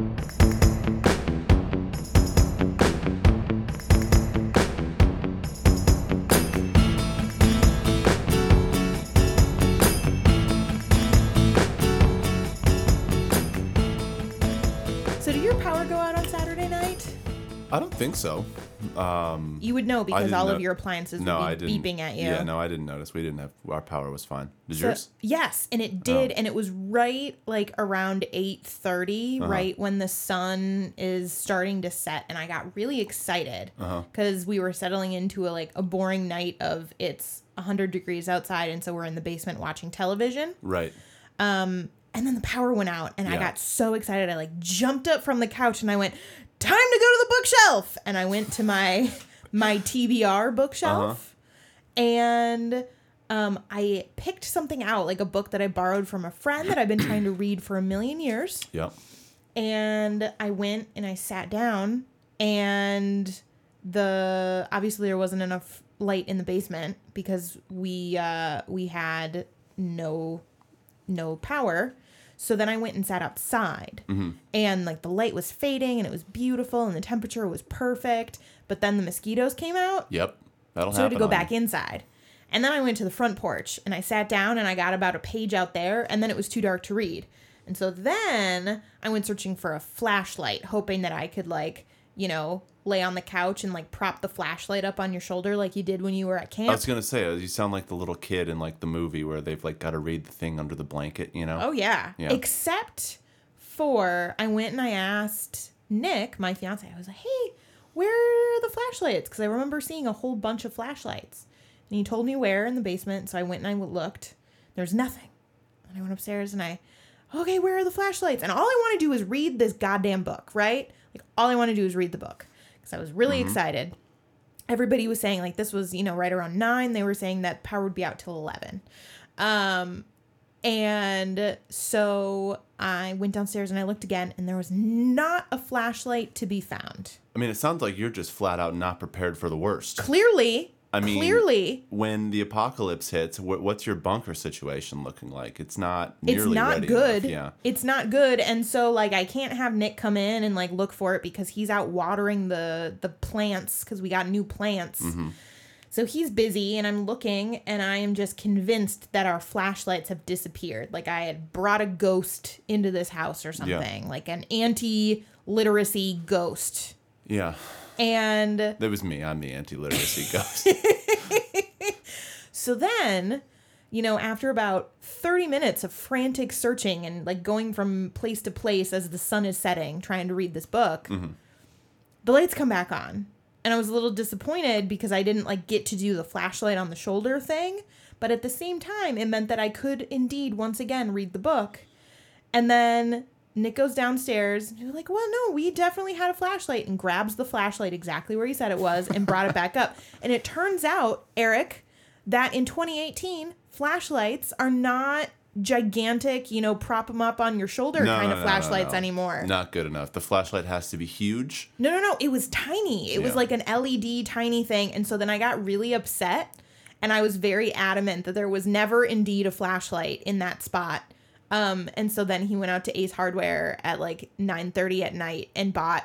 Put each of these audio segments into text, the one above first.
So, did your power go out on Saturday night? I don't think so. Um, You would know because all know- of your appliances no, I would be didn't. beeping at you. Yeah, no, I didn't notice. We didn't have our power was fine. Did So- yours? Yes, and it did, Oh. and it was right like around eight Uh-huh. right when the sun is starting to set, and I got really excited Uh-huh. because we were settling into a like a boring night of it's hundred degrees outside, and so we're in the basement watching television, Right. and then the power went out, and I Yeah. got so excited, I like jumped up from the couch, and I went, "Time to go to the bookshelf!" And I went to my my TBR bookshelf, Uh-huh. and um, I picked something out, like a book that I borrowed from a friend that I've been trying to read for a million years. Yep. And I went and I sat down, and the obviously there wasn't enough light in the basement because we uh, we had no no power. So then I went and sat outside, mm-hmm. and like the light was fading, and it was beautiful, and the temperature was perfect. But then the mosquitoes came out, Yep. That'll so I had to go back you. inside. And then I went to the front porch and I sat down and I got about a page out there and then it was too dark to read. And so then I went searching for a flashlight, hoping that I could like, you know, lay on the couch and like prop the flashlight up on your shoulder like you did when you were at camp. I was gonna say, you sound like the little kid in like the movie where they've like got to read the thing under the blanket. You know? Oh yeah. Yeah. Except for I went and I asked Nick, my fiance, I was like, "Hey, where are the flashlights?" Because I remember seeing a whole bunch of flashlights, and he told me where in the basement. So I went and I looked. There's nothing. And I went upstairs and I, okay, where are the flashlights? And all I want to do is read this goddamn book, right? Like all I want to do is read the book because I was really excited. Everybody was saying like this was you know right around nine. They were saying that power would be out till eleven. Um, and so I went downstairs and I looked again, and there was not a flashlight to be found. I mean, it sounds like you're just flat out not prepared for the worst. Clearly, I mean, clearly, when the apocalypse hits, wh- what's your bunker situation looking like? It's not it's not good. enough. It's not good, and so like I can't have Nick come in and like look for it because he's out watering the the plants because we got new plants. Mm-hmm. So he's busy, and I'm looking, and I am just convinced that our flashlights have disappeared. Like I had brought a ghost into this house or something, like an anti literacy ghost. Yeah. And That was me. I'm the anti-literacy ghost. So then, you know, after about 30 minutes of frantic searching and like going from place to place as the sun is setting, trying to read this book, mm-hmm. the lights come back on. And I was a little disappointed because I didn't like get to do the flashlight on the shoulder thing. But at the same time, it meant that I could indeed once again read the book. And then Nick goes downstairs and you're like, well, no, we definitely had a flashlight and grabs the flashlight exactly where he said it was and brought it back up. And it turns out, Eric, that in 2018, flashlights are not gigantic, you know, prop them up on your shoulder No, kind of no, flashlights no. anymore. Not good enough. The flashlight has to be huge. No, no, no. It was tiny. It was like an LED tiny thing. And so then I got really upset and I was very adamant that there was never indeed a flashlight in that spot. Um, and so then he went out to Ace Hardware at like 9:30 at night and bought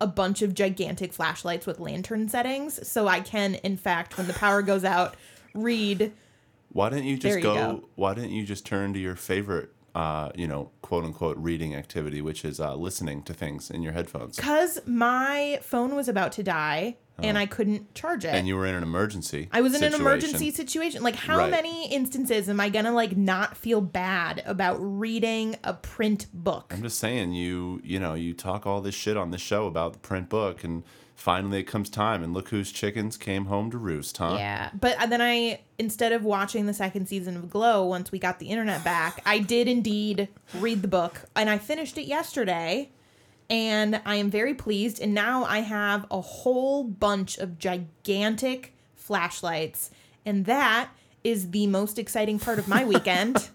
a bunch of gigantic flashlights with lantern settings. So I can, in fact, when the power goes out, read Why didn't you just you go, go. Why didn't you just turn to your favorite, uh, you know, quote unquote reading activity, which is uh, listening to things in your headphones? because my phone was about to die and I couldn't charge it. And you were in an emergency. I was in an emergency situation. Like, how Right. many instances am I gonna like not feel bad about reading a print book? I'm just saying, you you know, you talk all this shit on the show about the print book, and finally it comes time, and look whose chickens came home to roost, huh? Yeah, but uh, then I instead of watching the second season of Glow once we got the internet back, I did indeed read the book and I finished it yesterday. And I am very pleased. And now I have a whole bunch of gigantic flashlights. And that is the most exciting part of my weekend.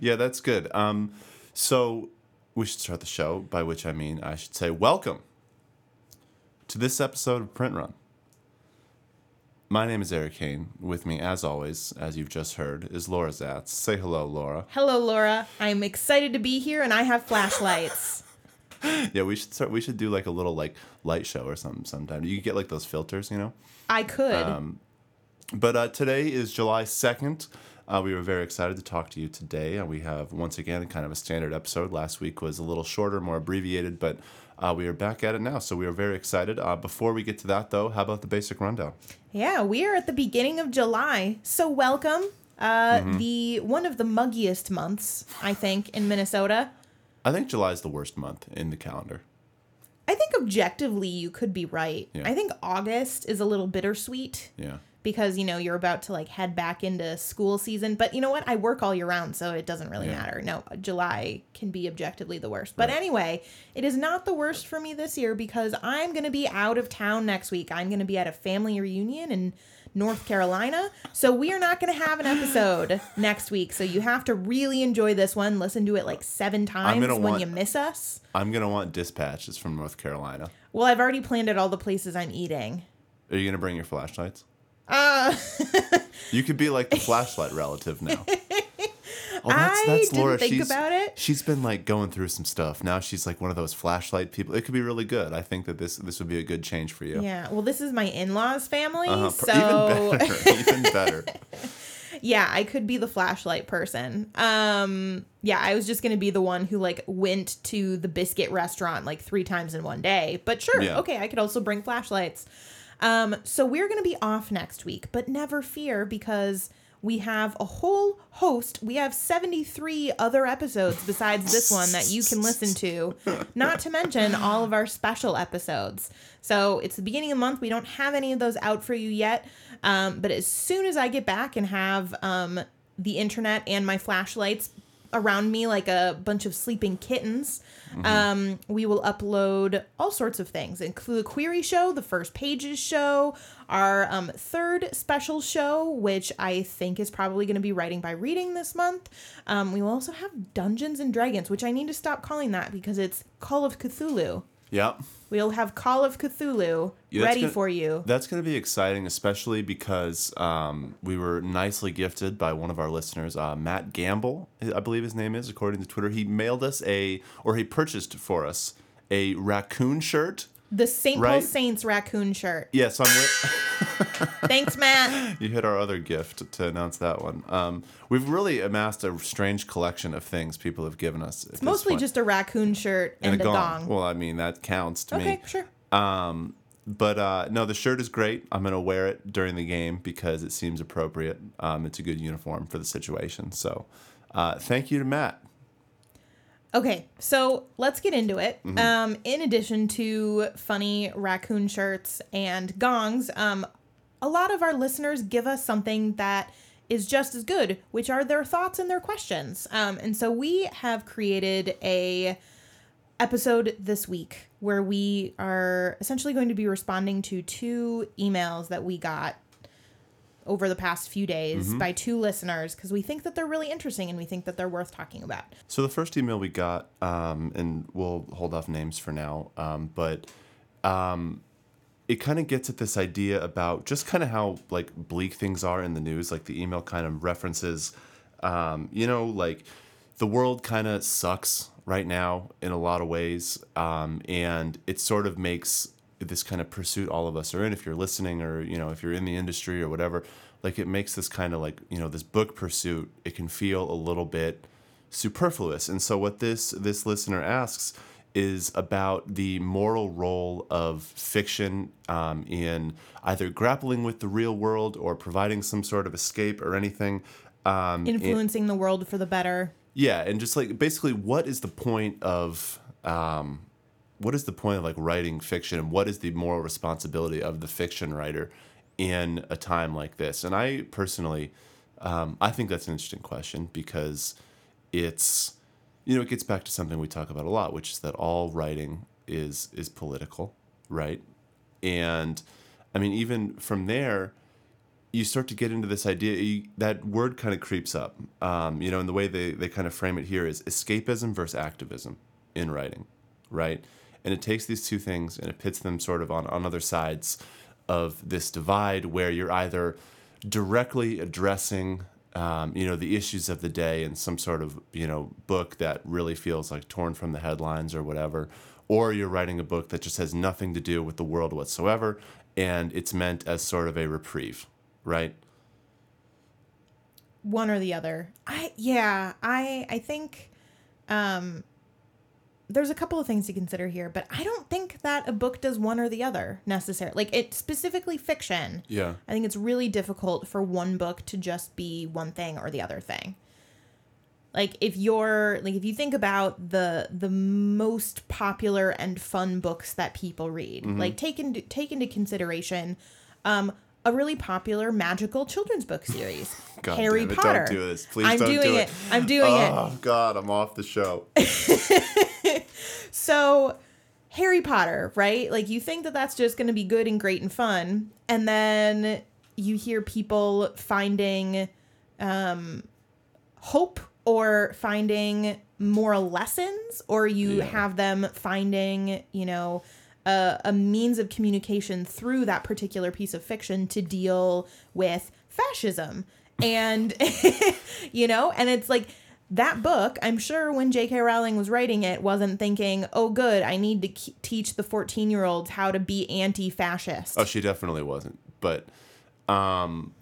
Yeah, that's good. Um, so we should start the show, by which I mean I should say welcome to this episode of Print Run. My name is Erik Hane. With me, as always, as you've just heard, is Laura Zats. Say hello, Laura. Hello, Laura. I'm excited to be here and I have flashlights. yeah, we should start. We should do like a little like light show or something sometime. You could get like those filters, you know. I could. Um, But uh, today is July second. Uh, we were very excited to talk to you today. Uh, we have once again kind of a standard episode. Last week was a little shorter, more abbreviated, but uh, we are back at it now. So we are very excited. Uh, before we get to that, though, how about the basic rundown? yeah, we are at the beginning of July. So welcome. Uh, Mm-hmm. the one of the muggiest months, I think, in Minnesota. I think July is the worst month in the calendar. I think objectively you could be right. Yeah. I think August is a little bittersweet Yeah. because you know you're about to like head back into school season. But you know what? I work all year round, so it doesn't really Yeah. matter. No, July can be objectively the worst. But Right. anyway, it is not the worst for me this year because I'm going to be out of town next week. I'm going to be at a family reunion in North Carolina. So we are not going to have an episode next week. So you have to really enjoy this one. Listen to it like seven times when want- you miss us. I'm gonna want dispatches from North Carolina. Well, I've already planned out all the places I'm eating. Are you gonna bring your flashlights? Uh, You could be like the flashlight relative now. Oh, I didn't think she's, about it. She's been like going through some stuff. Now she's like one of those flashlight people. It could be really good. I think that this this would be a good change for you. yeah. Well, this is my in-laws family, Uh-huh. So even better. even better. yeah, I could be the flashlight person. Um, yeah, I was just gonna be the one who like went to the biscuit restaurant like three times in one day. But sure, Yeah. okay, I could also bring flashlights. Um, so we're gonna be off next week, but never fear because we have a whole host. We have 73 other episodes besides this one that you can listen to, not to mention all of our special episodes. So it's the beginning of the month. We don't have any of those out for you yet. Um, but as soon as I get back and have um, the internet and my flashlights around me like a bunch of sleeping kittens, um, we will upload all sorts of things, include the query show, the first pages show, our um, third special show, which I think is probably going to be writing by reading this month. Um, we will also have Dungeons and Dragons, which I need to stop calling that because it's Call of Cthulhu. Yep. We'll have Call of Cthulhu Yeah, ready gonna- for you. That's going to be exciting, especially because um, we were nicely gifted by one of our listeners, uh, Matt Gamble, I believe his name is, according to Twitter. He mailed us a, or he purchased for us a raccoon shirt. The St. Paul Right. Saints raccoon shirt. Yes, I'm with. Thanks, Matt. you hit our other gift to announce that one. Um, we've really amassed a strange collection of things people have given us. It's Mostly just a raccoon shirt and, a, gong. Well, I mean that counts to me. okay, sure. Um, but uh, no, the shirt is great. I'm gonna wear it during the game because it seems appropriate. Um, it's a good uniform for the situation. So, uh, thank you to Matt. Okay, so let's get into it. Mm-hmm. Um, in addition to funny raccoon shirts and gongs, um, a lot of our listeners give us something that is just as good, which are their thoughts and their questions. Um, and so we have created a episode this week where we are essentially going to be responding to two emails that we got over the past few days Mm-hmm. by two listeners because we think that they're really interesting and we think that they're worth talking about. So the first email we got, um, and we'll hold off names for now, um, but um, it kind of gets at this idea about just kind of how like bleak things are in the news. Like the email kind of references, um, you know, like the world kind of sucks right now in a lot of ways, um, and it sort of makes this kind of pursuit all of us are in. If you're listening, or you know, if you're in the industry or whatever, like it makes this kind of like you know this book pursuit. It can feel a little bit superfluous. And so what this this listener asks is about the moral role of fiction um, in either grappling with the real world or providing some sort of escape or anything. Um, and- Influencing the world for the better. yeah, and just like basically, what is the point of um, what is the point of like writing fiction, and what is the moral responsibility of the fiction writer in a time like this? And I personally, um, I think that's an interesting question because it's you know it gets back to something we talk about a lot, which is that all writing is is political, right? And I mean, even from there, you start to get into this idea you, that word kind of creeps up um, you know and the way they, they kind of frame it here is escapism versus activism in writing right and it takes these two things and it pits them sort of on, on other sides of this divide where you're either directly addressing um, you know, the issues of the day in some sort of, you know, book that really feels like torn from the headlines or whatever. Or you're writing a book that just has nothing to do with the world whatsoever and it's meant as sort of a reprieve, right? One or the other. I yeah, I I think um there's a couple of things to consider here, but I don't think that a book does one or the other necessarily. Like it specifically fiction. Yeah. I think it's really difficult for one book to just be one thing or the other thing. Like if you're like if you think about the the most popular and fun books that people read, Mm-hmm. like take into take into consideration um a really popular magical children's book series, God Harry it, Potter. Don't do this. Please I'm doing do it. I'm doing it. Oh God, I'm off the show. So, Harry Potter, right? Like you think that that's just going to be good and great and fun, and then you hear people finding um, hope or finding moral lessons, or you Yeah. have them finding, you know, a, a means of communication through that particular piece of fiction to deal with fascism. And, you know, and it's like that book, I'm sure when J.K. Rowling was writing it, wasn't thinking, oh, good, I need to teach the 14 year olds how to be anti fascist. Oh, she definitely wasn't. But um,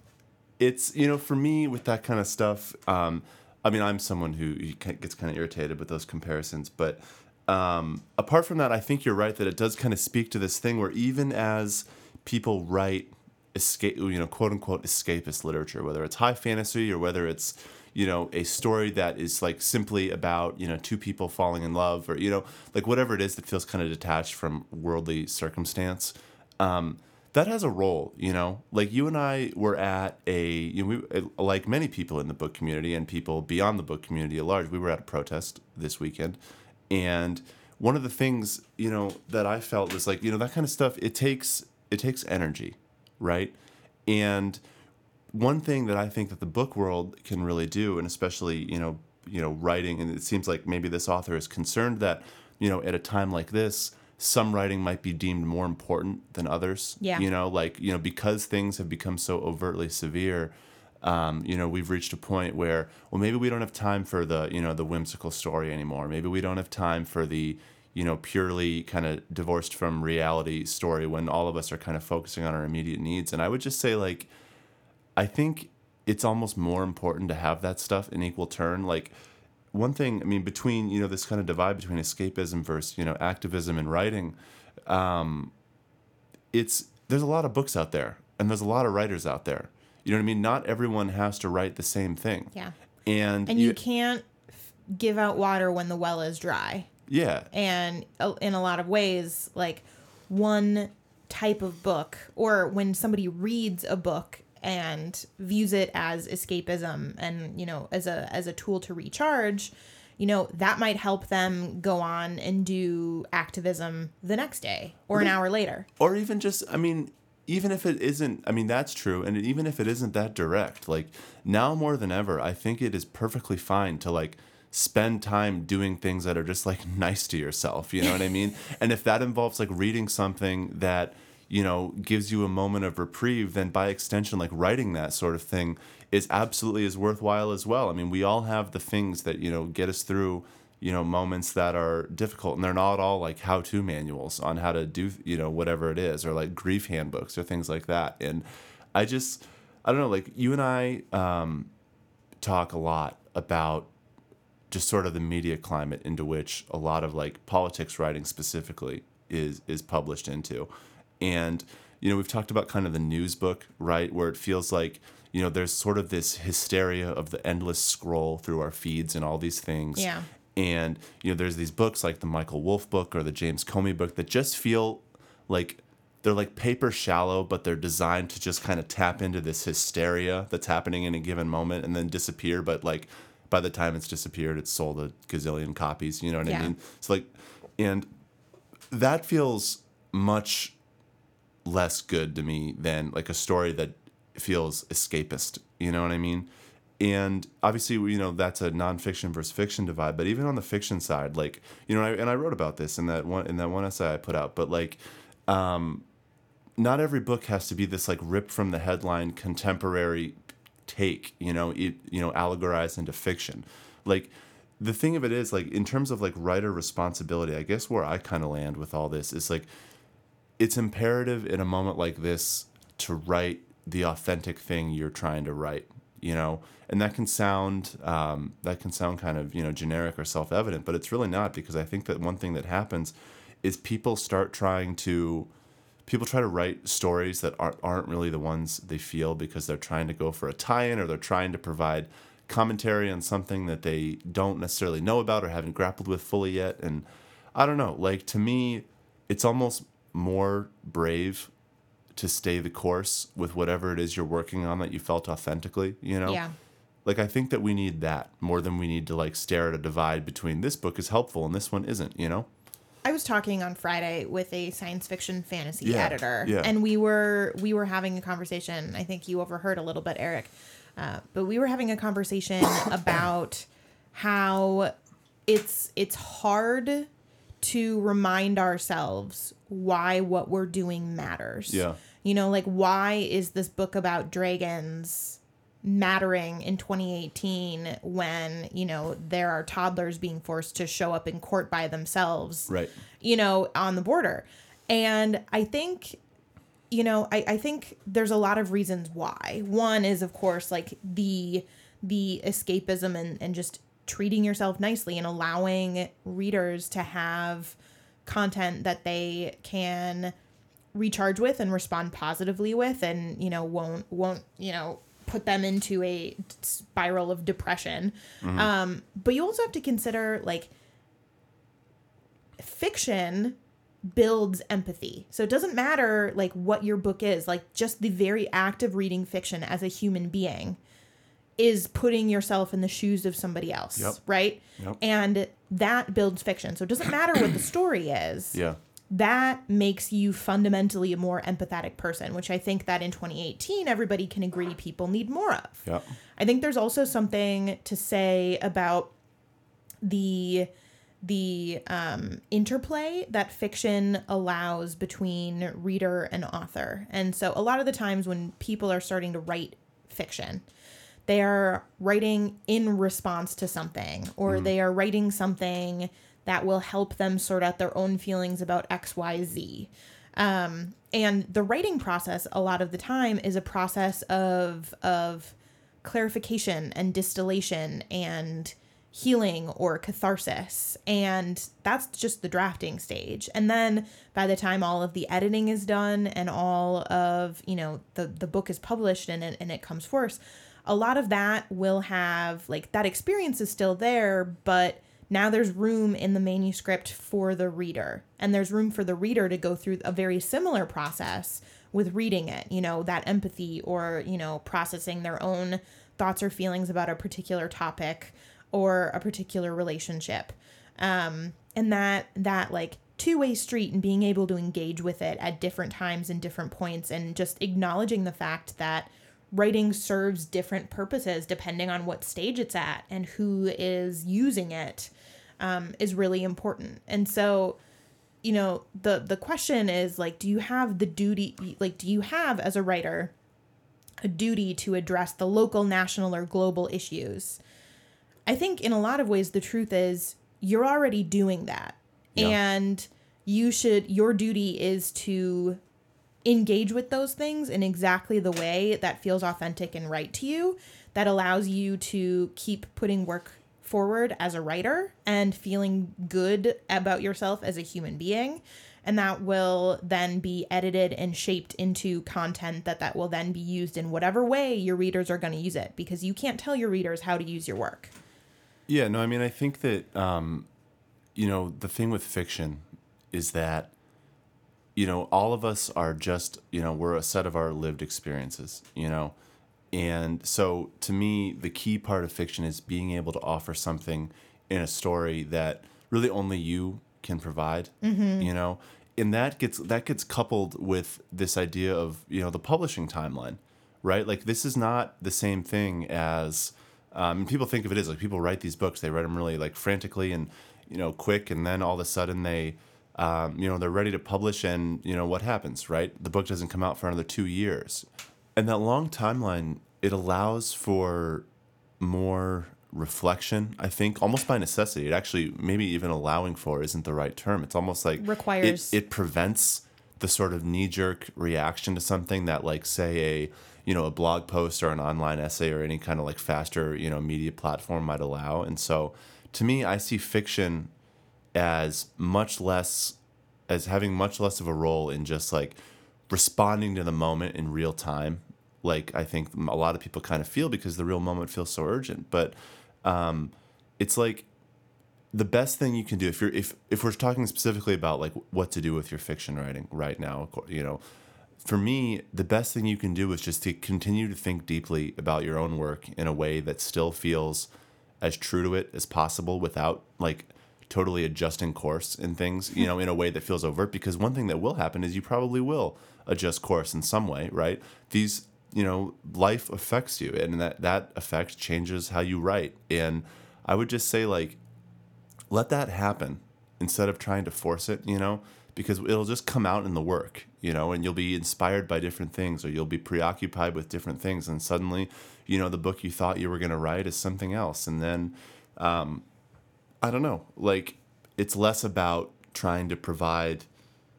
it's you know for me with that kind of stuff. Um, I mean, I'm someone who gets kind of irritated with those comparisons, but um, apart from that, I think you're right that it does kind of speak to this thing where even as people write escape, you know, quote unquote escapist literature, whether it's high fantasy or whether it's you know a story that is like simply about you know two people falling in love or you know like whatever it is that feels kind of detached from worldly circumstance um, that has a role you know? Like you and i were at a you know we, like many people in the book community and people beyond the book community at large we were at a protest this weekend and one of the things you know that i felt was like you know that kind of stuff it takes it takes energy right and one thing that I think that the book world can really do, and especially you know you know writing, and it seems like maybe this author is concerned that you know at a time like this, some writing might be deemed more important than others. Yeah. You know, like you know because things have become so overtly severe. Um, you know, we've reached a point where, well, maybe we don't have time for the, you know, the whimsical story anymore. Maybe we don't have time for the, you know, purely kind of divorced from reality story when all of us are kind of focusing on our immediate needs. And I would just say, like, I think it's almost more important to have that stuff in equal turn. Like one thing, I mean, between you know this kind of divide between escapism versus you know activism and writing, um, it's there's a lot of books out there and there's a lot of writers out there. You know what I mean? Not everyone has to write the same thing. yeah. And, And you can't give out water when the well is dry. yeah, and uh, in a lot of ways like one type of book or when somebody reads a book and views it as escapism and you know as a as a tool to recharge you know that might help them go on and do activism the next day or an hour later or even just i mean even if it isn't i mean that's true and even if it isn't that direct like now more than ever i think it is perfectly fine to like spend time doing things that are just like nice to yourself you know what i mean? And if that involves like reading something that you know gives you a moment of reprieve then by extension like writing that sort of thing is absolutely as worthwhile as well. I mean we all have the things that you know get us through you know moments that are difficult and they're not all like how to manuals on how to do you know whatever it is or like grief handbooks or things like that. And i just i don't know like you and i um, talk a lot about just sort of the media climate into which a lot of like politics writing specifically is is published into. And you know we've talked about kind of the news book right where it feels like you know there's sort of this hysteria of the endless scroll through our feeds and all these things. Yeah. And you know there's these books like the michael wolff book or the james comey book that just feel like they're like paper shallow but they're designed to just kind of tap into this hysteria that's happening in a given moment and then disappear but like by the time it's disappeared it's sold a gazillion copies you know what i Yeah. mean so like and that feels much less good to me than like a story that feels escapist. You know what I mean? And obviously, you know that's a nonfiction versus fiction divide. But even on the fiction side, like you know, I, and I wrote about this in that one in that one essay I put out. But like, um, not every book has to be this like ripped from the headline contemporary take, you know, it, you know, allegorized into fiction. Like the thing of it is like in terms of like writer responsibility, I guess where I kind of land with all this is like it's imperative in a moment like this to write the authentic thing you're trying to write, you know, and that can sound um, that can sound kind of you know generic or self-evident, but it's really not because I think that one thing that happens is people start trying to people try to write stories that aren't, aren't really the ones they feel because they're trying to go for a tie-in or they're trying to provide commentary on something that they don't necessarily know about or haven't grappled with fully yet and i don't know like to me it's almost more brave to stay the course with whatever it is you're working on that you felt authentically you know Yeah. Like i think that we need that more than we need to like stare at a divide between this book is helpful and this one isn't you know I was talking on Friday with a science fiction fantasy Yeah, editor, yeah. and we were we were having a conversation. I think you overheard a little bit, Eric, uh, but we were having a conversation about how it's it's hard to remind ourselves why what we're doing matters. Yeah. You know, like why is this book about dragons mattering in 2018 when, you know, there are toddlers being forced to show up in court by themselves right you know, on the border. And I think, you know, I, I think there's a lot of reasons why. One is of course like the the escapism and, and just treating yourself nicely and allowing readers to have content that they can recharge with and respond positively with and you know won't won't you know put them into a spiral of depression um but you also have to consider like fiction builds empathy. So it doesn't matter like what your book is, like just the very act of reading fiction as a human being is putting yourself in the shoes of somebody else, Yep. right? Yep. And that builds fiction. So it doesn't matter what the story is. yeah That makes you fundamentally a more empathetic person, which I think that in 2018 everybody can agree people need more of. yeah I think there's also something to say about the the um, interplay that fiction allows between reader and author. And so a lot of the times when people are starting to write fiction, they are writing in response to something or they are writing something that will help them sort out their own feelings about xyz um, and the writing process a lot of the time is a process of of clarification and distillation and healing or catharsis. And that's just the drafting stage. And then by the time all of the editing is done and all of you know the the book is published and it, and it comes forth a lot of that will have like that experience is still there but now there's room in the manuscript for the reader. And there's room for the reader to go through a very similar process with reading it you know that empathy or you know processing their own thoughts or feelings about a particular topic or a particular relationship. Um, and that that like two-way street and being able to engage with it at different times and different points and just acknowledging the fact that writing serves different purposes depending on what stage it's at and who is using it um, is really important and so you know the the question is like do you have the duty like do you have as a writer a duty to address the local national or global issues I think in a lot of ways the truth is you're already doing that. Yeah. And you should your duty is to engage with those things in exactly the way that feels authentic and right to you that allows you to keep putting work forward as a writer and feeling good about yourself as a human being and that will then be edited and shaped into content that that will then be used in whatever way your readers are going to use it because you can't tell your readers how to use your work Yeah, no, I mean, I think that, um, you know, the thing with fiction is that, you know, all of us are just, you know, we're a set of our lived experiences, you know. And so to me, the key part of fiction is being able to offer something in a story that really only you can provide, you know. And that gets that gets coupled with this idea of, you know, the publishing timeline, right? Like this is not the same thing as um, people think of it as like people write these books, they write them really like frantically and you know quick, and then all of a sudden they, um, you know, they're ready to publish, and you know what happens, right? The book doesn't come out for another two years, and that long timeline it allows for more reflection i think almost by necessity. It actually maybe even allowing for isn't the right term. It's almost like Requires- it, it prevents the sort of knee-jerk reaction to something that like say a you know a blog post or an online essay or any kind of like faster you know media platform might allow. And so to me i see fiction as much less as having much less of a role in just like responding to the moment in real time like i think a lot of people kind of feel because the real moment feels so urgent. But um it's like the best thing you can do if you're if if we're talking specifically about like what to do with your fiction writing right now you know for me the best thing you can do is just to continue to think deeply about your own work in a way that still feels as true to it as possible without like totally adjusting course and things you know in a way that feels overt. Because one thing that will happen is you probably will adjust course in some way right? These you know life affects you and that that effect changes how you write and i would just say like let that happen instead of trying to force it, you know, because it'll just come out in the work, you know, and you'll be inspired by different things or you'll be preoccupied with different things. And suddenly, you know, the book you thought you were going to write is something else. And then, um, I don't know, like it's less about trying to provide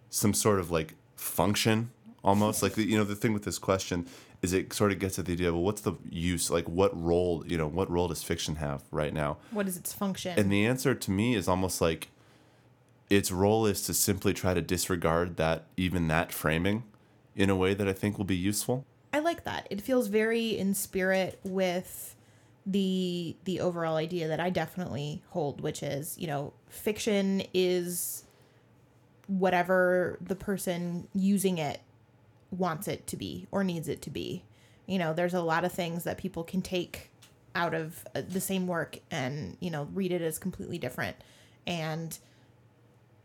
some sort of like function almost like you know the thing with this question is it sort of gets at the idea well what's the use like what role you know what role does fiction have right now What is its function? and the answer to me is almost like its role is to simply try to disregard that even that framing in a way that I think will be useful. I like that. It feels very in spirit with the the overall idea that I definitely hold, which is, you know, fiction is whatever the person using it wants it to be or needs it to be. You know, there's a lot of things that people can take out of uh, the same work and, you know, read it as completely different. And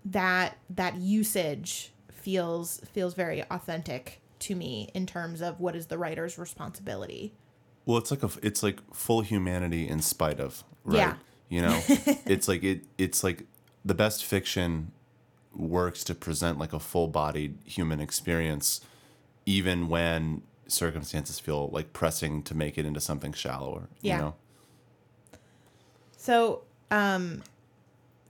that that usage feels feels very authentic to me in terms of what is the writer's responsibility. Well, it's like a it's like full humanity in spite of, right? Yeah. You know, it's like it it's like the best fiction works to present like a full-bodied human experience even when circumstances feel like pressing to make it into something shallower, Yeah. you know. So, um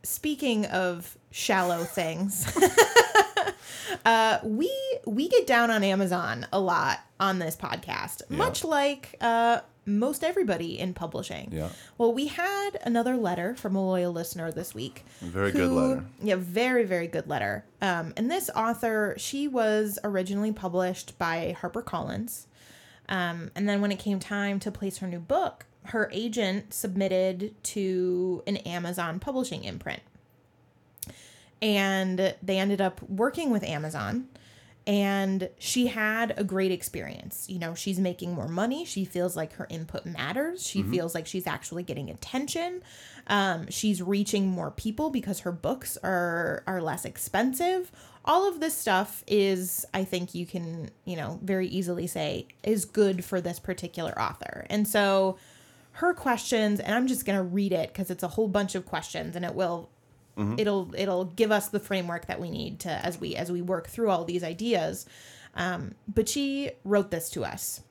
speaking of shallow things, uh we we get down on Amazon a lot on this podcast, Yeah. much like uh most everybody in publishing. Yeah. Well, we had another letter from a loyal listener this week. Very good letter. Yeah, very, very good letter. Um, and this author, she was originally published by HarperCollins. Um, and then when it came time to place her new book, her agent submitted to an Amazon publishing imprint. And they ended up working with Amazon and she had a great experience. You know, she's making more money. She feels like her input matters. She feels like she's actually getting attention. Um, she's reaching more people because her books are are less expensive. All of this stuff is, I think, you can you know very easily say is good for this particular author. And so, her questions, and I'm just gonna read it because it's a whole bunch of questions, and it will it'll it'll give us the framework that we need to as we as we work through all these ideas. Um, but she wrote this to us.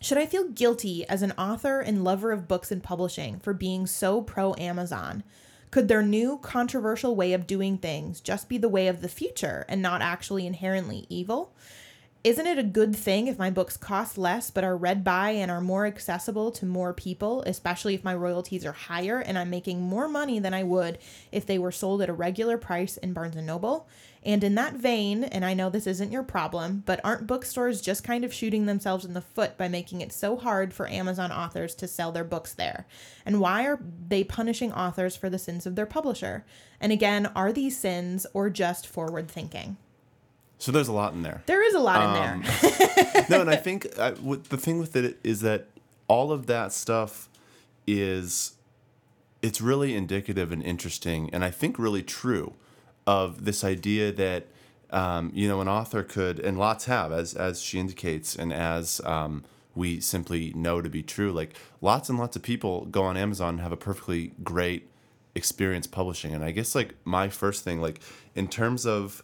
Should i feel guilty as an author and lover of books and publishing for being so pro amazon could their new controversial way of doing things just be the way of the future and not actually inherently evil isn't it a good thing if my books cost less but are read by and are more accessible to more people, especially if my royalties are higher and I'm making more money than I would if they were sold at a regular price in Barnes and Noble? And in that vein, and I know this isn't your problem, but aren't bookstores just kind of shooting themselves in the foot by making it so hard for Amazon authors to sell their books there? And why are they punishing authors for the sins of their publisher? And again, are these sins or just forward thinking? So there's a lot in there. There is a lot in there. no, and I think I, what, the thing with it is that all of that stuff is it's really indicative and interesting, and I think really true of this idea that um, you know an author could, and lots have, as as she indicates, and as um, we simply know to be true. Like lots and lots of people go on Amazon and have a perfectly great experience publishing, and I guess like my first thing, like in terms of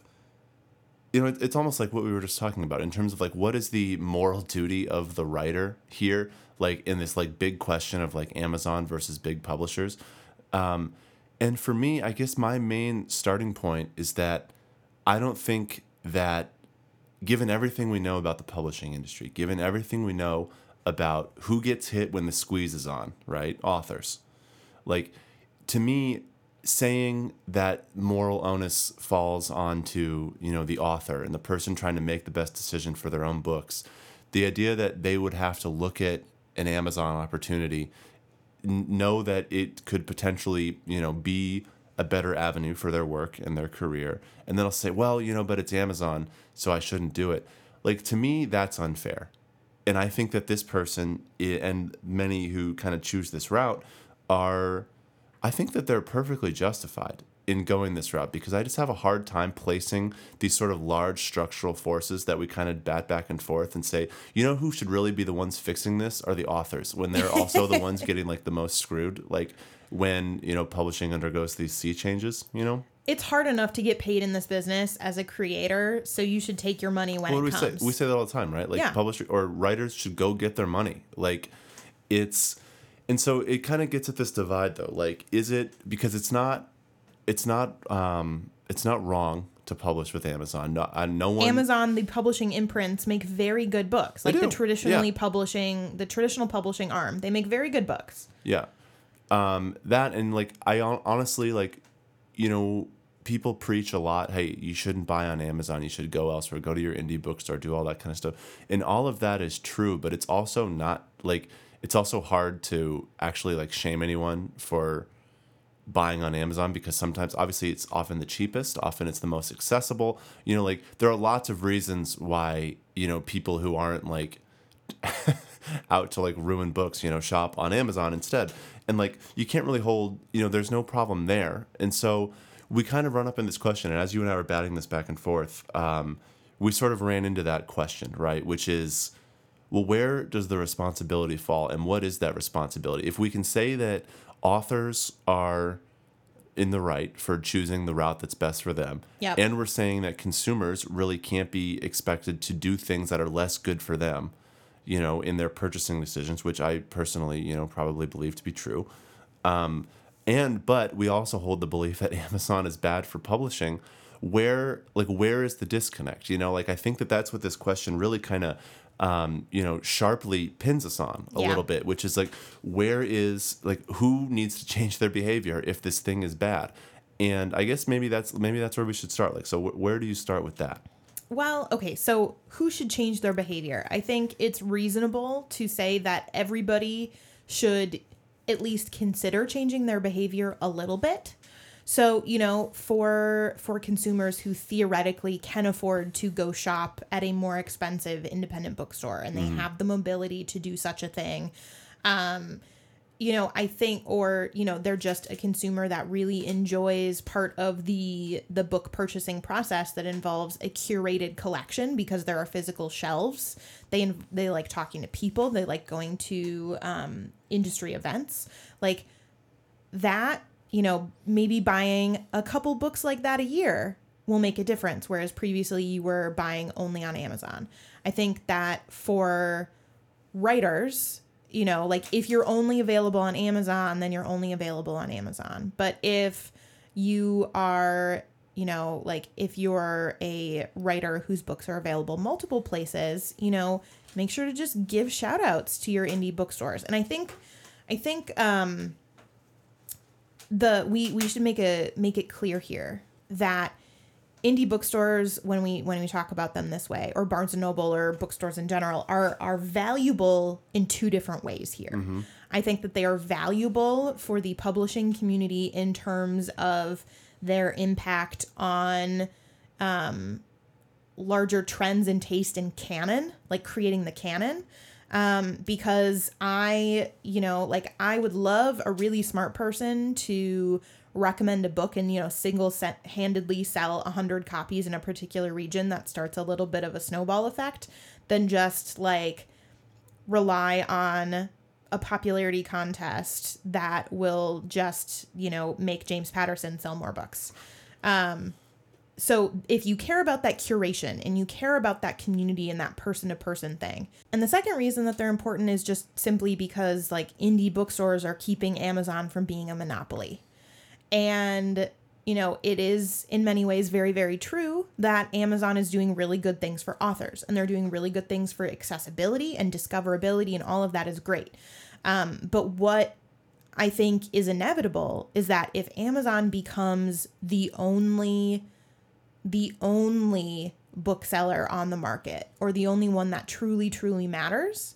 you know, it, it's almost like what we were just talking about in terms of like what is the moral duty of the writer here, like in this like big question of like Amazon versus big publishers. Um, and for me, I guess my main starting point is that I don't think that given everything we know about the publishing industry, given everything we know about who gets hit when the squeeze is on, right? Authors. Like to me, saying that moral onus falls onto, you know, the author and the person trying to make the best decision for their own books, the idea that they would have to look at an Amazon opportunity, n- know that it could potentially, you know, be a better avenue for their work and their career. And then I'll say, well, you know, but it's Amazon, so I shouldn't do it. Like to me, that's unfair. And I think that this person and many who kind of choose this route are, I think that they're perfectly justified in going this route because I just have a hard time placing these sort of large structural forces that we kind of bat back and forth and say, you know, who should really be the ones fixing this are the authors when they're also the ones getting like the most screwed. Like when, you know, publishing undergoes these sea changes, you know? It's hard enough to get paid in this business as a creator, so you should take your money when What it we say? We say that all the time, right? Like Yeah. publishers or writers should go get their money. Like it's and so it kind of gets at this divide though. Like is it because it's not it's not um it's not wrong to publish with Amazon. No, uh, no one Amazon, the publishing imprints, make very good books. Like the traditionally yeah. publishing, the traditional publishing arm, they make very good books. Yeah. Um, that and like I honestly like, you know, people preach a lot. Hey, you shouldn't buy on Amazon. You should go elsewhere. Go to your indie bookstore. Do all that kind of stuff. And all of that is true, but it's also not like it's also hard to actually like shame anyone for buying on Amazon because sometimes obviously it's often the cheapest, often it's the most accessible. You know, like there are lots of reasons why, you know, people who aren't like out to like ruin books, you know, shop on Amazon instead. And like you can't really hold, you know, there's no problem there. And so we kind of run up in this question, and as you and I were batting this back and forth, um, we sort of ran into that question, right? Which is, well, where does the responsibility fall, and what is that responsibility? If we can say that authors are in the right for choosing the route that's best for them. Yep. And we're saying that consumers really can't be expected to do things that are less good for them, you know, in their purchasing decisions, which I personally, you know, probably believe to be true. Um, and but we also hold the belief that Amazon is bad for publishing. Where like where is the disconnect? You know, like I think that that's what this question really kind of um, you know, sharply pins us on a Yeah. little bit, which is like, where is like who needs to change their behavior if this thing is bad? And I guess maybe that's maybe that's where we should start. Like, so wh- where do you start with that? Well, okay, so who should change their behavior? I think it's reasonable to say that everybody should at least consider changing their behavior a little bit. So, you know, for for consumers who theoretically can afford to go shop at a more expensive independent bookstore and they have the mobility to do such a thing, um, you know i think or you know they're just a consumer that really enjoys part of the the book purchasing process that involves a curated collection because there are physical shelves. They they like talking to people. They like going to um, industry events. Like that you know maybe buying a couple books like that a year will make a difference whereas previously you were buying only on amazon. I think that for writers you know like if you're only available on amazon then you're only available on amazon. But if you are you know like if you're a writer whose books are available multiple places you know make sure to just give shout outs to your indie bookstores. And i think i think um the we we should make a make it clear here that indie bookstores when we when we talk about them this way or barnes and noble or bookstores in general are are valuable in two different ways here. I think that they are valuable for the publishing community in terms of their impact on um, larger trends in taste and canon like creating the canon um, because I, you know, like I would love a really smart person to recommend a book and, you know, single handedly sell 100 copies in a particular region that starts a little bit of a snowball effect than just like rely on a popularity contest that will just, you know, make James Patterson sell more books. Um, so if you care about that curation and you care about that community and that person to person thing. And the second reason that they're important is just simply because like indie bookstores are keeping Amazon from being a monopoly. And you know, it is in many ways very, very true that Amazon is doing really good things for authors and they're doing really good things for accessibility and discoverability, and all of that is great. Um, but what I think is inevitable is that if Amazon becomes the only the only bookseller on the market or the only one that truly truly matters,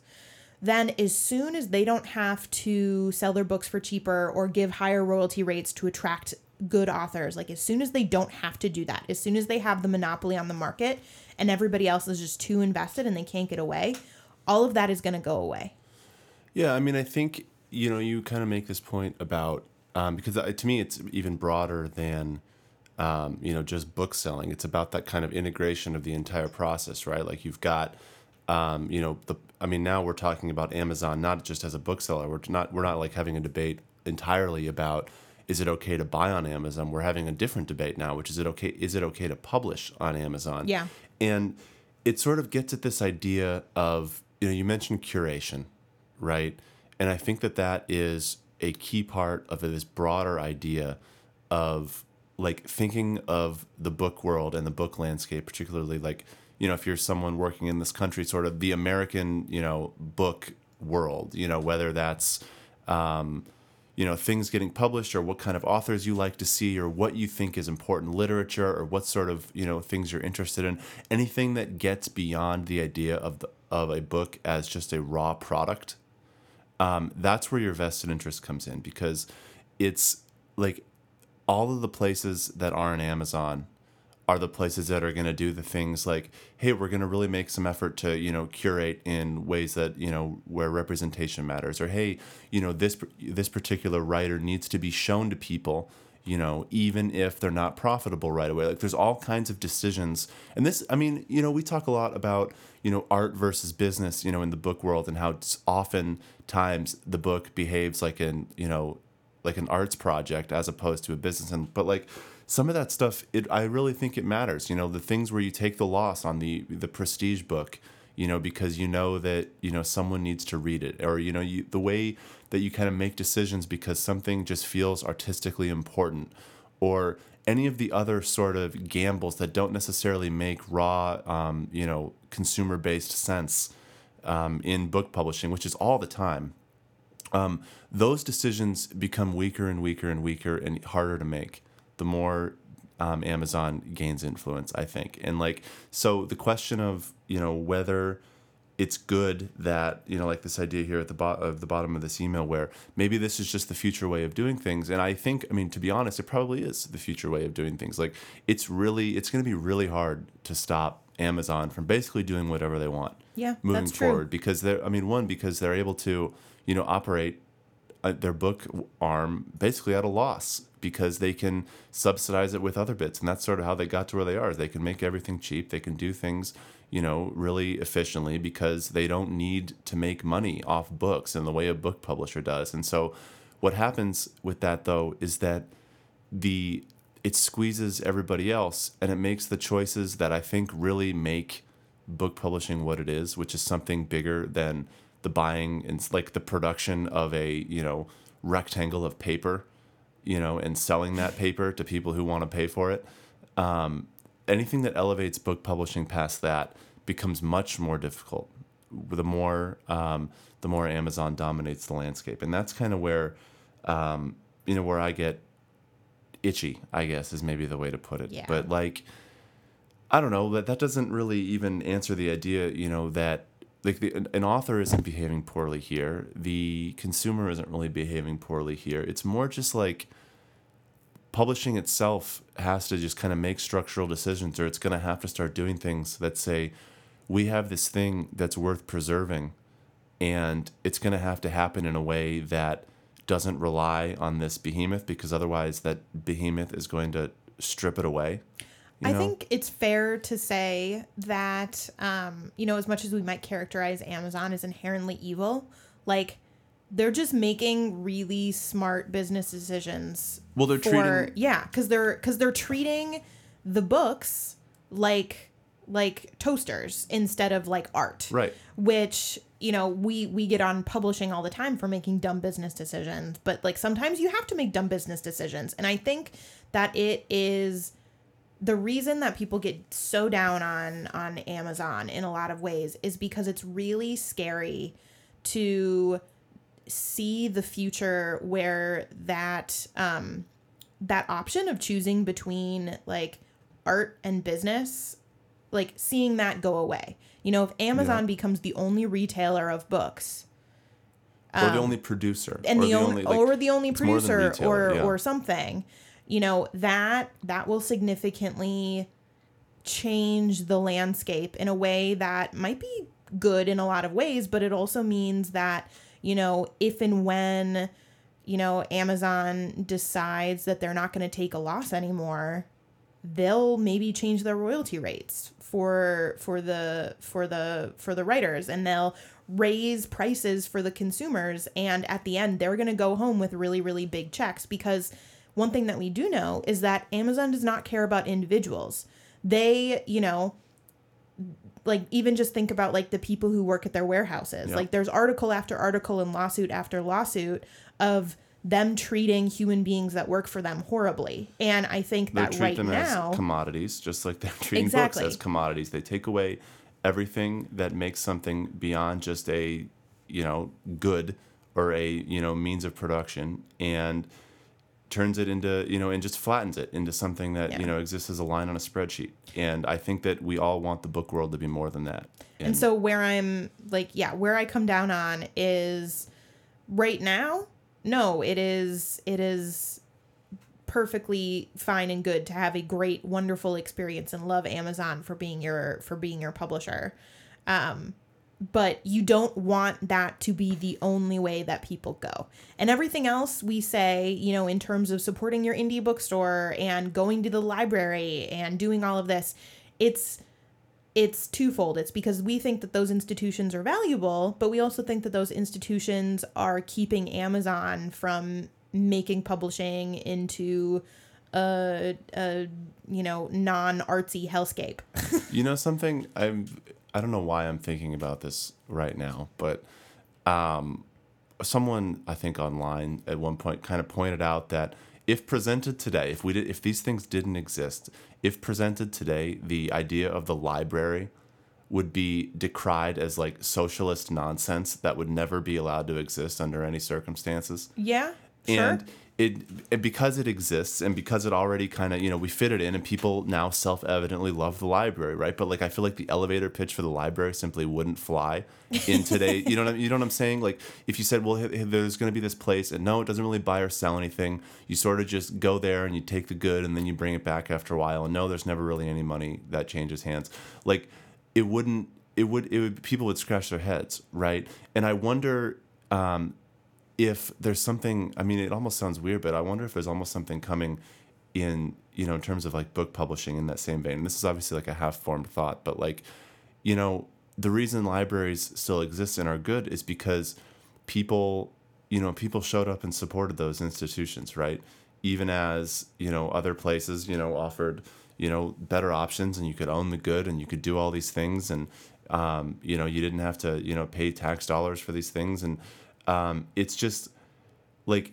then as soon as they don't have to sell their books for cheaper or give higher royalty rates to attract good authors, like as soon as they don't have to do that, as soon as they have the monopoly on the market and everybody else is just too invested and they can't get away, all of that is going to go away. Yeah, I mean, I think you know you kind of make this point about um, because uh, to me it's even broader than um, you know just book selling. It's about that kind of integration of the entire process, right? Like you've got um, you know the I mean now we're talking about Amazon not just as a bookseller. We're not we're not like having a debate entirely about is it okay to buy on Amazon? We're having a different debate now, which is it okay is it okay to publish on Amazon? Yeah. And it sort of gets at this idea of you know you mentioned curation, right? And I think that that is a key part of this broader idea of like thinking of the book world and the book landscape, particularly like you know if you're someone working in this country, sort of the American you know book world, you know whether that's um, you know things getting published or what kind of authors you like to see or what you think is important literature or what sort of you know things you're interested in. Anything that gets beyond the idea of the of a book as just a raw product um, that's where your vested interest comes in because it's like all of the places that aren't Amazon are the places that are going to do the things like hey we're going to really make some effort to you know curate in ways that you know where representation matters. Or hey you know this this particular writer needs to be shown to people you know even if they're not profitable right away. Like there's all kinds of decisions. And this i mean you know we talk a lot about you know art versus business you know in the book world and how often times the book behaves like an you know like an arts project as opposed to a business. And but like some of that stuff it i really think it matters you know the things where you take the loss on the the prestige book you know because you know that you know someone needs to read it or you know you the way that you kind of make decisions because something just feels artistically important or any of the other sort of gambles that don't necessarily make raw um, you know consumer based sense um, in book publishing which is all the time um, those decisions become weaker and weaker and weaker and harder to make the more um, Amazon gains influence, I think. And like, so the question of, you know, whether it's good that, you know, like this idea here at the bottom of the bottom of this email where maybe this is just the future way of doing things. And I think, I mean, to be honest, it probably is the future way of doing things. Like it's really, it's going to be really hard to stop Amazon from basically doing whatever they want. Yeah, moving that's true. forward because they're, I mean, one, because they're able to, you know, operate uh, their book arm basically at a loss because they can subsidize it with other bits and that's sort of how they got to where they are. They can make everything cheap. They can do things you know really efficiently because they don't need to make money off books in the way a book publisher does. And so what happens with that though is that the it squeezes everybody else and it makes the choices that i think really make book publishing what it is which is something bigger than the buying and like the production of a you know rectangle of paper you know and selling that paper to people who want to pay for it um, anything that elevates book publishing past that becomes much more difficult. The more um, the more amazon dominates the landscape. And that's kind of where um, you know where i get itchy i guess is maybe the way to put it. Yeah. but like I don't know that that doesn't really even answer the idea, you know, that like the, an- an author isn't behaving poorly here, the consumer isn't really behaving poorly here. It's more just like publishing itself has to just kind of make structural decisions, or it's going to have to start doing things that say, we have this thing that's worth preserving, and it's going to have to happen in a way that doesn't rely on this behemoth because otherwise that behemoth is going to strip it away. You I know? think it's fair to say that, um, you know, as much as we might characterize Amazon as inherently evil, like they're just making really smart business decisions. Well, they're for treating- yeah, because they're because they're treating the books like like toasters instead of like art Right. which you know we we get on publishing all the time for making dumb business decisions but like sometimes you have to make dumb business decisions and i think that it is the reason that people get so down on on amazon in a lot of ways is because it's really scary to see the future where that um that option of choosing between like art and business like seeing that go away you know if amazon Yeah. becomes the only retailer of books or the only producer. Um, and or the, only, like, or the only it's more than producer or yeah. or something you know that that will significantly change the landscape in a way that might be good in a lot of ways but it also means that you know if and when you know Amazon decides that they're not going to take a loss anymore they'll maybe change their royalty rates for for the for the for the writers and they'll raise prices for the consumers and at the end they're going to go home with really really big checks because one thing that we do know is that Amazon does not care about individuals they you know like even just think about like the people who work at their warehouses Yeah. like there's article after article and lawsuit after lawsuit of them treating human beings that work for them horribly and i think They that treat right them now as commodities, just like they're treating Exactly. books as commodities. They take away everything that makes something beyond just a, you know, good or a, you know, means of production and turns it into, you know, and just flattens it into something that, Yeah. you know, exists as a line on a spreadsheet. And I think that we all want the book world to be more than that. And so where I'm like, yeah, where I come down on is right now, no, it is it is perfectly fine and good to have a great, wonderful experience and love Amazon for being your for being your publisher. Um but you don't want that to be the only way that people go. And everything else we say, you know, in terms of supporting your indie bookstore and going to the library and doing all of this, it's it's twofold. It's because we think that those institutions are valuable, but we also think that those institutions are keeping Amazon from making publishing into a, a you know non artsy hellscape. You know something? I'm I don't know why I'm thinking about this right now, but um, someone I think online at one point kind of pointed out that if presented today, if we did, if these things didn't exist, if presented today, the idea of the library would be decried as like socialist nonsense that would never be allowed to exist under any circumstances yeah, sure. and it, because it exists and because it already kind of you know we fit it in and people now self-evidently love the library right? But like i feel like the elevator pitch for the library simply wouldn't fly in today. You know what I, you know what i'm saying? Like if you said well hey, there's going to be this place and no it doesn't really buy or sell anything. You sort of just go there and you take the good and then you bring it back after a while. And no there's never really any money that changes hands. Like it wouldn't it would it would people would scratch their heads right? And i wonder um if there's something i mean it almost sounds weird but i wonder if there's almost something coming in you know in terms of like book publishing in that same vein. And this is obviously like a half formed thought but like you know the reason libraries still exist and are good is because people you know people showed up and supported those institutions right? Even as you know other places you know offered you know better options and you could own the good and you could do all these things and um, you know you didn't have to you know pay tax dollars for these things. And um, it's just like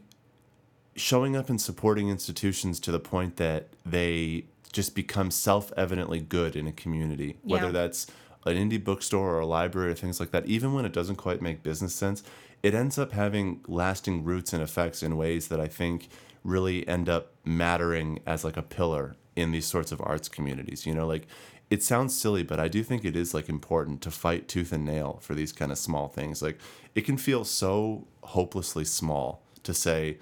showing up and supporting institutions to the point that they just become self-evidently good in a community whether that's an indie bookstore or a library or things like that even when it doesn't quite make business sense it ends up having lasting roots and effects in ways that i think really end up mattering as like a pillar in these sorts of arts communities you know? Like it sounds silly but i do think it is like important to fight tooth and nail for these kind of small things like it can feel so hopelessly small to say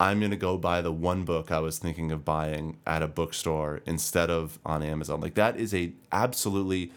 I'm gonna go buy the one book I was thinking of buying at a bookstore instead of on Amazon. Like that is a absolutely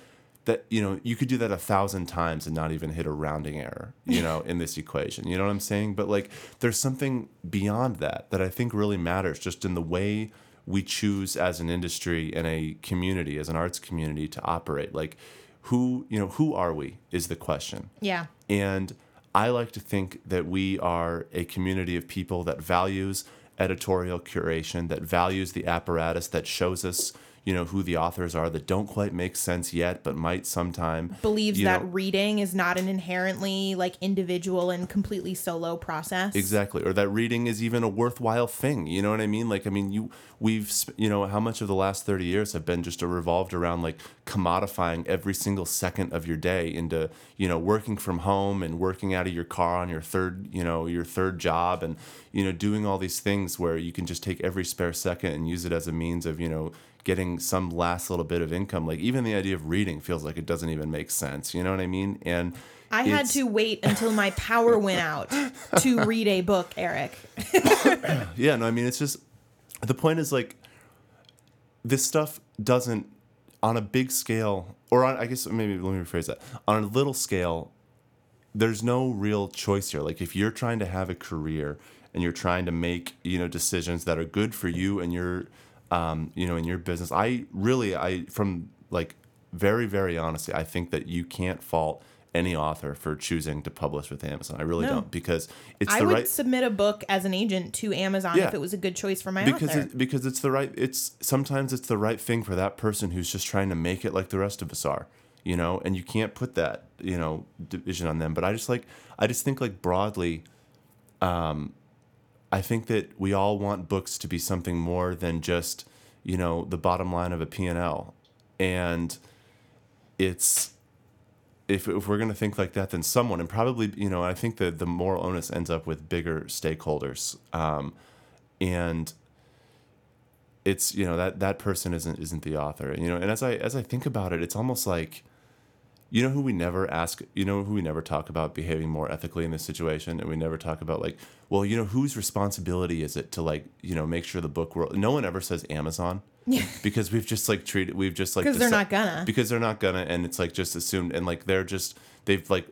that you know you could do that a thousand times and not even hit a rounding error. You know in this equation. You know what I'm saying? But like there's something beyond that that I think really matters, just in the way we choose as an industry and a community, as an arts community, to operate. Like who you know who are we is the question. yeah. And I like to think that we are a community of people that values editorial curation, that values the apparatus that shows us, you know who the authors are that don't quite make sense yet but might sometime believes that know- reading is not an inherently like individual and completely solo process. Exactly, or that reading is even a worthwhile thing. You know what I mean? Like, I mean, you we've you know how much of the last thirty years have been just revolved around like commodifying every single second of your day into you know working from home and working out of your car on your third you know your third job and you know doing all these things where you can just take every spare second and use it as a means of you know getting some last little bit of income. Like even the idea of reading feels like it doesn't even make sense. You know what I mean? And I had to wait until my power went out to read a book, Erik. Yeah, no, I mean it's just the point is like this stuff doesn't on a big scale or on I guess maybe let me rephrase that. On a little scale, there's no real choice here. Like if you're trying to have a career and you're trying to make, you know, decisions that are good for you and your um, you know, in your business, I really I from like very, very honestly, I think that you can't fault any author for choosing to publish with Amazon. I really No. don't because it's I the would right submit a book as an agent to Amazon Yeah. if it was a good choice for my because author. it, because it's the right it's sometimes it's the right thing for that person who's just trying to make it like the rest of us are you know and you can't put that you know division on them but i just like i just think like broadly um i think that we all want books to be something more than just you know the bottom line of a p&l and it's if, if we're going to think like that then someone and probably you know i think that the moral onus ends up with bigger stakeholders. Um, and it's you know that that person isn't isn't the author. You know and as i as i think about it it's almost like you know who we never ask you know who we never talk about behaving more ethically in this situation and we never talk about like well you know whose responsibility is it to like you know make sure the book world no one ever says amazon because we've just like treated we've just like 'Cause they're not gonna. because they're not gonna and it's like just assumed and like they're just they've like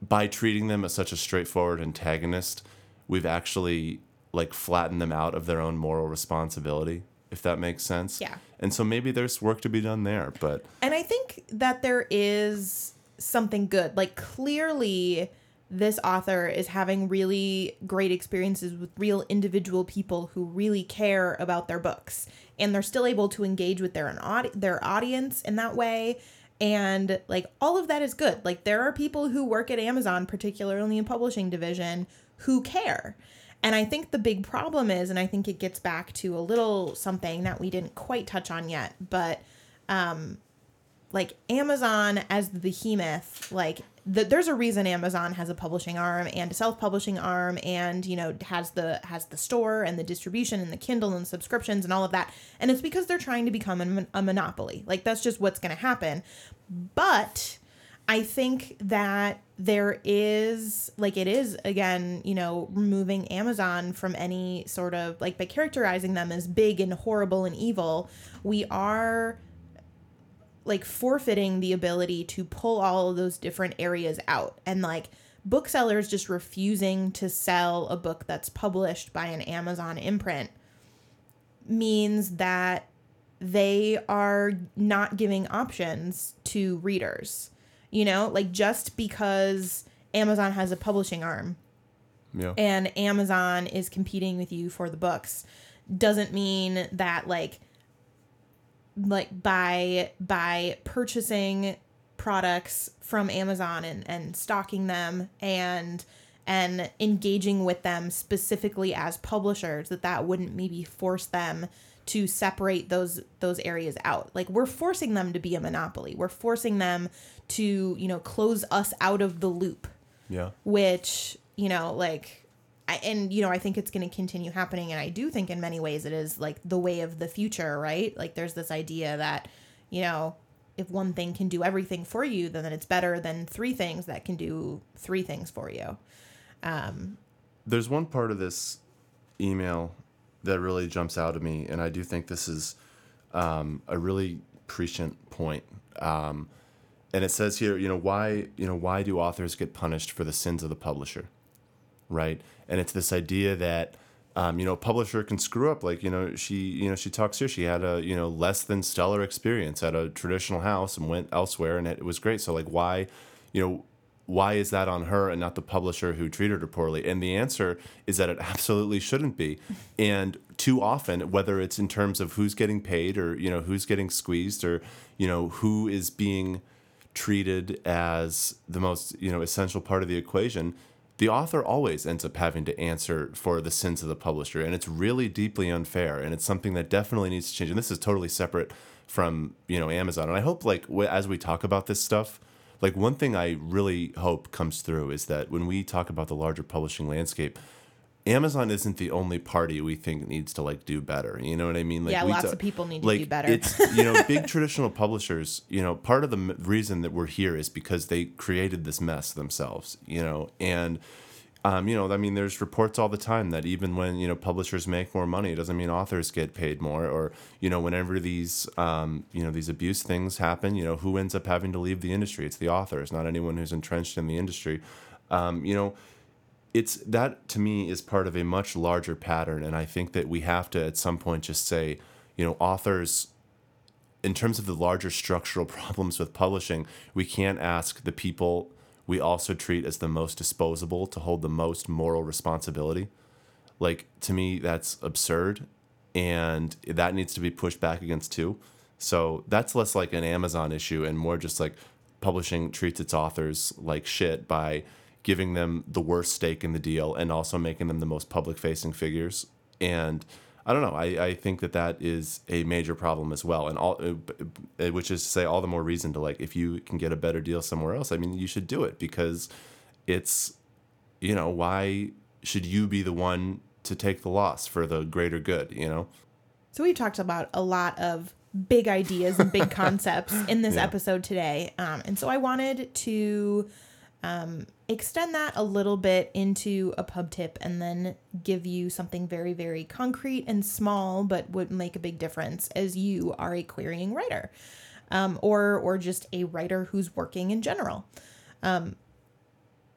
by treating them as such a straightforward antagonist we've actually like flattened them out of their own moral responsibility if that makes sense Yeah. and so maybe there's work to be done there but And I think that there is something good. Like clearly this author is having really great experiences with real individual people who really care about their books and they're still able to engage with their audi- their audience in that way and like all of that is good. Like there are people who work at Amazon particularly in publishing division who care. And I think the big problem is and I think it gets back to a little something that we didn't quite touch on yet, but um, like Amazon as the behemoth, like the, there's a reason Amazon has a publishing arm and a self-publishing arm, and you know has the has the store and the distribution and the Kindle and subscriptions and all of that, and it's because they're trying to become a, a monopoly. Like that's just what's going to happen. But I think that there is like it is again, you know, removing Amazon from any sort of like by characterizing them as big and horrible and evil, we are like forfeiting the ability to pull all of those different areas out and like booksellers just refusing to sell a book that's published by an Amazon imprint means that they are not giving options to readers. You know, like just because Amazon has a publishing arm yeah and Amazon is competing with you for the books doesn't mean that like like by by purchasing products from Amazon and and stocking them and and engaging with them specifically as publishers that that wouldn't maybe force them to separate those those areas out. Like we're forcing them to be a monopoly. We're forcing them to you know close us out of the loop. Yeah. Which you know like I, and you know i think it's going to continue happening and i do think in many ways it is like the way of the future right? Like there's this idea that you know if one thing can do everything for you then it's better than three things that can do three things for you. Um, there's one part of this email that really jumps out at me, and I do think this is um, a really prescient point. Um, and it says here, you know, why, you know, why do authors get punished for the sins of the publisher, right? And it's this idea that, um, you know, a publisher can screw up. Like, you know, she, you know, she talks here. She had a, you know, less than stellar experience at a traditional house and went elsewhere, and it was great. So, like, why, you know, why is that on her and not the publisher who treated her poorly? And the answer is that it absolutely shouldn't be. And too often, whether it's in terms of who's getting paid or you know who's getting squeezed or you know who is being treated as the most you know essential part of the equation, the author always ends up having to answer for the sins of the publisher, and it's really deeply unfair. And it's something that definitely needs to change. And this is totally separate from you know Amazon. And I hope like as we talk about this stuff like one thing I really hope comes through is that when we talk about the larger publishing landscape, Amazon isn't the only party we think needs to like do better. You know what I mean? Like, yeah, lots ta- of people need like, to do better. It's you know big traditional publishers. You know, part of the m- reason that we're here is because they created this mess themselves. You know, and um, you know, I mean, there's reports all the time that even when you know publishers make more money, it doesn't mean authors get paid more. Or you know, whenever these um, you know these abuse things happen, you know, who ends up having to leave the industry? It's the authors, not anyone who's entrenched in the industry. Um, you know, it's that to me is part of a much larger pattern, and I think that we have to at some point just say, you know, authors. In terms of the larger structural problems with publishing, we can't ask the people we also treat as the most disposable to hold the most moral responsibility. Like to me, that's absurd, and that needs to be pushed back against too. So that's less like an Amazon issue and more just like publishing treats its authors like shit by giving them the worst stake in the deal and also making them the most public facing figures. And I don't know. I, I think that that is a major problem as well, and all, uh, which is to say, all the more reason to like if you can get a better deal somewhere else. I mean, you should do it because it's, you know, why should you be the one to take the loss for the greater good? You know. So we've talked about a lot of big ideas and big concepts in this Yeah. episode today, um, and so I wanted to um, extend that a little bit into a pub tip, and then give you something very, very concrete and small, but would make a big difference as you are a querying writer, um, or or just a writer who's working in general. Um,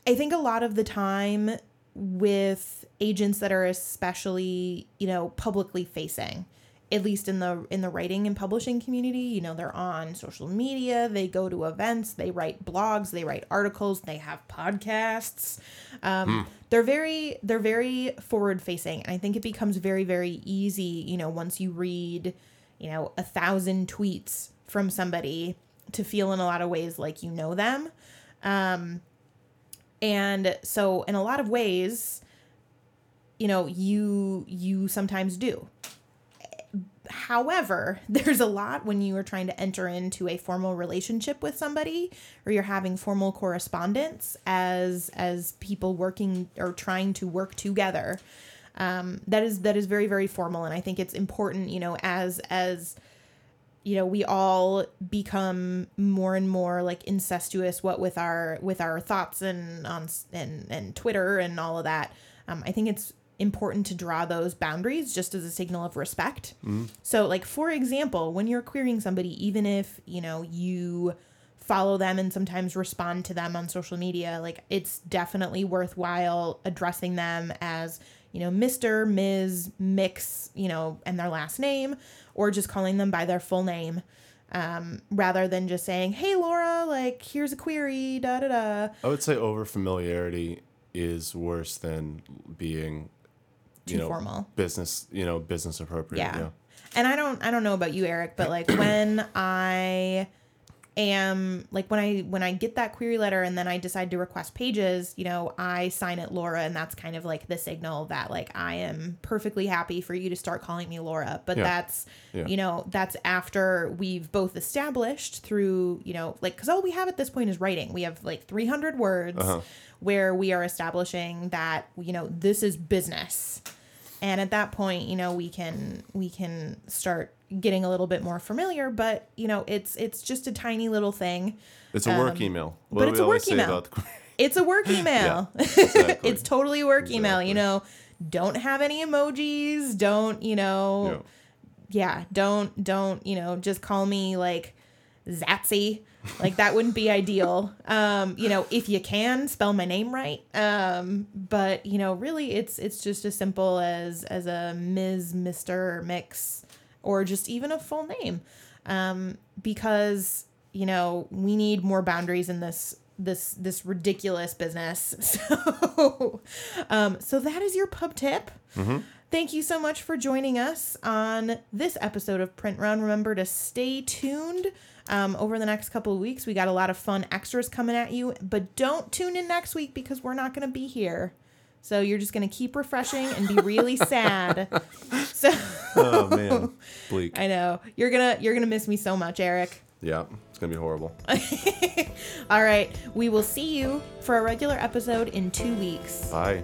I think a lot of the time with agents that are especially you know publicly facing at least in the in the writing and publishing community you know they're on social media they go to events they write blogs they write articles they have podcasts. Um, they're very they're very forward facing and i think it becomes very very easy you know once you read you know a thousand tweets from somebody to feel in a lot of ways like you know them. Um, and so in a lot of ways you know you you sometimes do however there's a lot when you are trying to enter into a formal relationship with somebody or you're having formal correspondence as as people working or trying to work together um, that is that is very very formal. And i think it's important you know as as you know we all become more and more like incestuous what with our with our thoughts and on and and twitter and all of that um, i think it's important to draw those boundaries just as a signal of respect. So like for example when you're querying somebody even if you know you follow them and sometimes respond to them on social media like it's definitely worthwhile addressing them as you know mr ms mix you know and their last name or just calling them by their full name um, rather than just saying hey laura like here's a query da da da. I would say over familiarity is worse than being you know formal. business you know business appropriate. yeah. Yeah. And I don't I don't know about you Erik, but like when I am like when I when I get that query letter and then I decide to request pages, you know, I sign it Laura and that's kind of like the signal that like I am perfectly happy for you to start calling me Laura. But Yeah. that's Yeah. you know, that's after we've both established through, you know, like cuz all we have at this point is writing. We have like 300 words Uh-huh. where we are establishing that, you know, this is business and at that point you know we can we can start getting a little bit more familiar but you know it's it's just a tiny little thing It's a work email. What but it's a work email. the- it's a work email exactly. it's totally a work email you know don't have any emojis don't you know Yeah. yeah don't don't you know just call me like zatsy like that wouldn't be ideal um you know if you can spell my name right um but you know really it's it's just as simple as as a ms mr mix or just even a full name um because you know we need more boundaries in this this this ridiculous business. So, um, so that is your pub tip. Thank you so much for joining us on this episode of Print Run. Remember to stay tuned um, over the next couple of weeks. We got a lot of fun extras coming at you, but don't tune in next week because we're not going to be here. So you're just going to keep refreshing and be really sad. So Oh man, bleak. I know you're gonna you're gonna miss me so much, Erik. Yeah, it's gonna be horrible. All right, we will see you for a regular episode in two weeks. Bye.